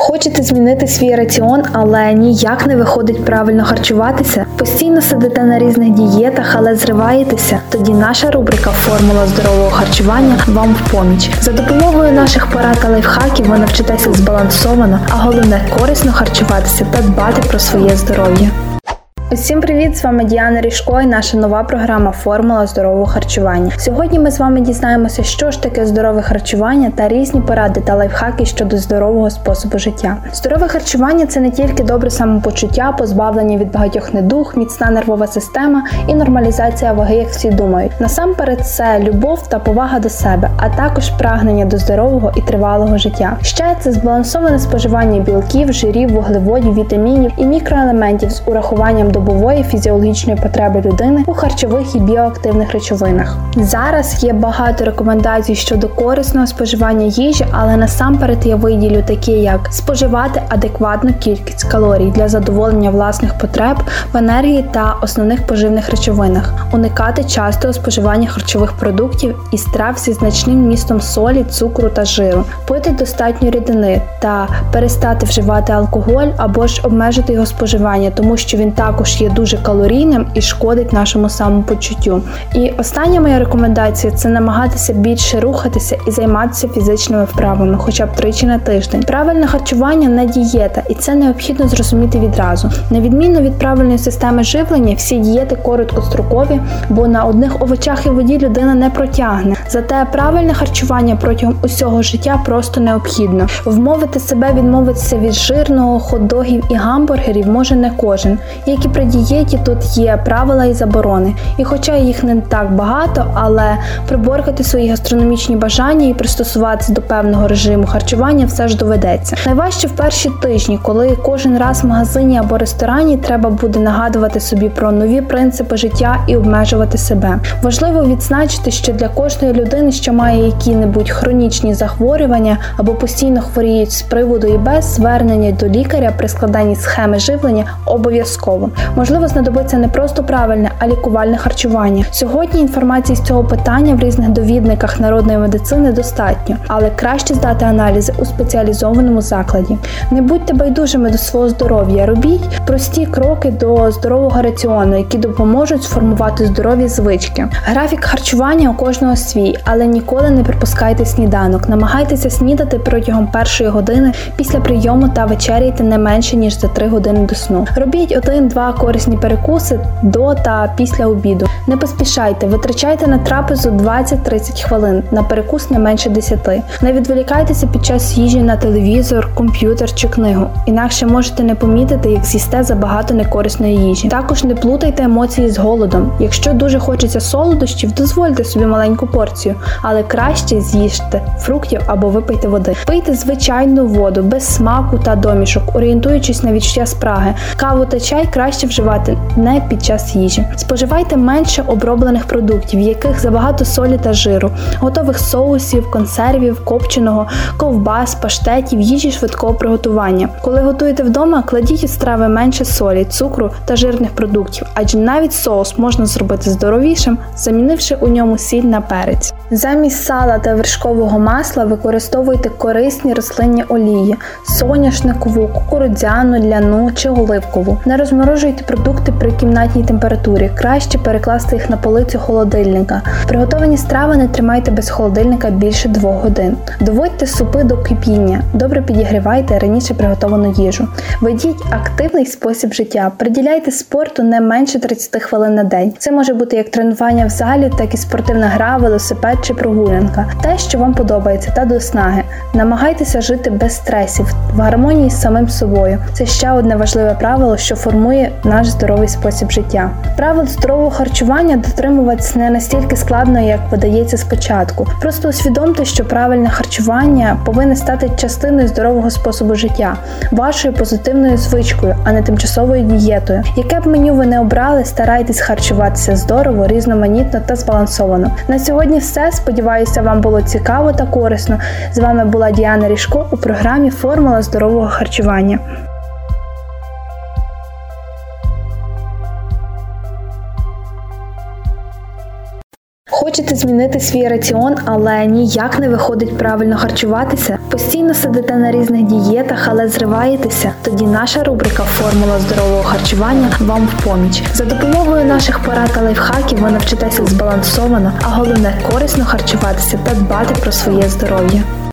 Хочете змінити свій раціон, але ніяк не виходить правильно харчуватися? Постійно сидите на різних дієтах, але зриваєтеся? Тоді наша рубрика Формула здорового харчування вам в поміч. За допомогою наших порад та лайфхаків ви навчитеся збалансовано, а головне корисно харчуватися та дбати про своє здоров'я. Усім привіт! З вами Діана Ріжко і наша нова програма Формула здорового харчування. Сьогодні ми з вами дізнаємося, що ж таке здорове харчування та різні поради та лайфхаки щодо здорового способу життя. Здорове харчування це не тільки добре самопочуття, позбавлення від багатьох недуг, міцна нервова система і нормалізація ваги, як всі думають. Насамперед, це любов та повага до себе, а також прагнення до здорового і тривалого життя. Ще це збалансоване споживання білків, жирів, вуглеводів, вітамінів і мікроелементів з урахуванням добової фізіологічної потреби людини у харчових і біоактивних речовинах. Зараз є багато рекомендацій щодо корисного споживання їжі, але насамперед я виділю такі, як споживати адекватну кількість калорій для задоволення власних потреб в енергії та основних поживних речовинах, уникати частого споживання харчових продуктів і страв зі значним містом солі, цукру та жиру, пити достатньо рідини та перестати вживати алкоголь або ж обмежити його споживання, тому що він також також є дуже калорійним і шкодить нашому самопочуттю. І остання моя рекомендація це намагатися більше рухатися і займатися фізичними вправами, хоча б тричі на тиждень. Правильне харчування не дієта, і це необхідно зрозуміти відразу. На відміну від правильної системи живлення, всі дієти короткострокові, бо на одних овочах і воді людина не протягне. Зате правильне харчування протягом усього життя просто необхідно. Вмовити себе відмовитися від жирного, хот-догів і гамбургерів може не кожен, як і при дієті тут є правила і заборони. І хоча їх не так багато, але приборкати свої гастрономічні бажання і пристосуватися до певного режиму харчування все ж доведеться. Найважче в перші тижні, коли кожен раз в магазині або ресторані треба буде нагадувати собі про нові принципи життя і обмежувати себе. Важливо відзначити, що для кожної людини, що має які-небудь хронічні захворювання або постійно хворіють з приводу і без звернення до лікаря при складанні схеми живлення обов'язково. Можливо, знадобиться не просто правильне, а лікувальне харчування. Сьогодні інформації з цього питання в різних довідниках народної медицини достатньо, але краще здати аналізи у спеціалізованому закладі. Не будьте байдужими до свого здоров'я, робіть прості кроки до здорового раціону, які допоможуть сформувати здорові звички. Графік харчування у кожного свій, але ніколи не пропускайте сніданок. Намагайтеся снідати протягом першої години після прийому та вечеряйте не менше ніж за 3 години до сну. Робіть один-два корисні перекуси до та після обіду. Не поспішайте, витрачайте на трапезу 20-30 хвилин, на перекус не менше 10. Не відволікайтеся під час їжі на телевізор, комп'ютер чи книгу. Інакше можете не помітити, як з'їсте забагато некорисної їжі. Також не плутайте емоції з голодом. Якщо дуже хочеться солодощів, дозвольте собі маленьку порцію, але краще з'їжте фруктів або випийте води. Пийте звичайну воду без смаку та домішок, орієнтуючись на відчуття спраги. Каву та чай краще вживати не під час їжі. Споживайте менше оброблених продуктів, в яких забагато солі та жиру, готових соусів, консервів, копченого, ковбас, паштетів, їжі швидкого приготування. Коли готуєте вдома, кладіть у страви менше солі, цукру та жирних продуктів, адже навіть соус можна зробити здоровішим, замінивши у ньому сіль на перець. Замість сала та вершкового масла використовуйте корисні рослинні олії, соняшникову, кукурудзяну, ляну чи оливкову. Не розморожуйте продукти при кімнатній температурі, краще перекласти їх на полицю холодильника. Приготовані страви не тримайте без холодильника більше 2 годин. Доводьте супи до кипіння, добре підігрівайте раніше приготовану їжу. Ведіть активний спосіб життя, приділяйте спорту не менше 30 хвилин на день. Це може бути як тренування в залі, так і спортивна гра, велосипед чи прогулянка. Те, що вам подобається, та до снаги. Намагайтеся жити без стресів, в гармонії з самим собою. Це ще одне важливе правило, що формує наш здоровий спосіб життя. Правил здорового харчування дотримуватися не настільки складно, як видається спочатку. Просто усвідомте, що правильне харчування повинне стати частиною здорового способу життя, вашою позитивною звичкою, а не тимчасовою дієтою. Яке б меню ви не обрали, старайтесь харчуватися здорово, різноманітно та збалансовано. На сьогодні Сподіваюся, вам було цікаво та корисно. З вами була Діана Ріжко у програмі Формула здорового харчування. Хочете змінити свій раціон, але ніяк не виходить правильно харчуватися? Постійно сидите на різних дієтах, але зриваєтеся? Тоді наша рубрика Формула здорового харчування вам в поміч. За допомогою наших порад та лайфхаків ви навчитеся збалансовано, а головне корисно харчуватися та дбати про своє здоров'я.